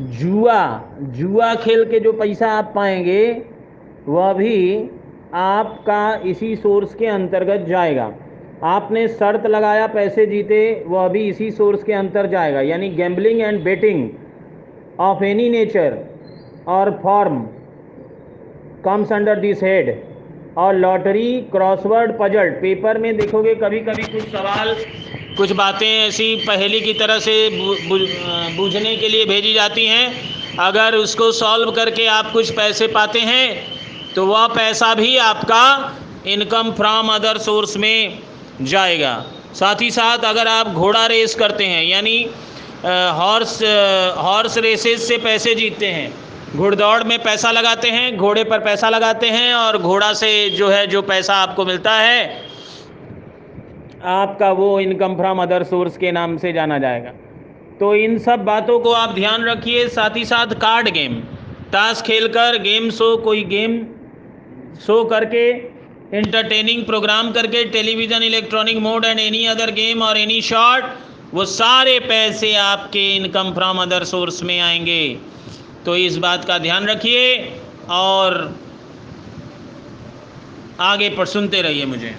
जुआ जुआ खेल के जो पैसा आप पाएँगे, वह भी आपका इसी सोर्स के अंतर्गत जाएगा। आपने शर्त लगाया, पैसे जीते, वह भी इसी सोर्स के अंतर जाएगा। यानी gambling and betting of any nature और form comes under this head और लॉटरी क्रॉसवर्ड पजल पेपर में देखोगे कभी कभी कुछ सवाल, कुछ बातें ऐसी पहेली की तरह से बूझने के लिए भेजी जाती हैं। अगर उसको सॉल्व करके आप कुछ पैसे पाते हैं तो वह पैसा भी आपका इनकम फ्रॉम अदर सोर्स में जाएगा। साथ ही साथ अगर आप घोड़ा रेस करते हैं, यानी हॉर्स हॉर्स रेसेस से पैसे जीतते हैं घुड़दौड़ में पैसा लगाते हैं, घोड़े पर पैसा लगाते हैं और घोड़ा से जो है, जो पैसा आपको मिलता है, आपका वो इनकम फ्रॉम अदर सोर्स के नाम से जाना जाएगा। तो इन सब बातों को आप ध्यान रखिए, साथ ही साथ कार्ड गेम ताश खेलकर गेम शो कोई गेम शो करके इंटरटेनिंग प्रोग्राम करके television electronic mode and any other game और एनी शॉर्ट वो सारे पैसे आपके इनकम फ्रॉम अदर सोर्स में आएँगे। तो इस बात का ध्यान रखिए और आगे पर सुनते रहिए मुझे।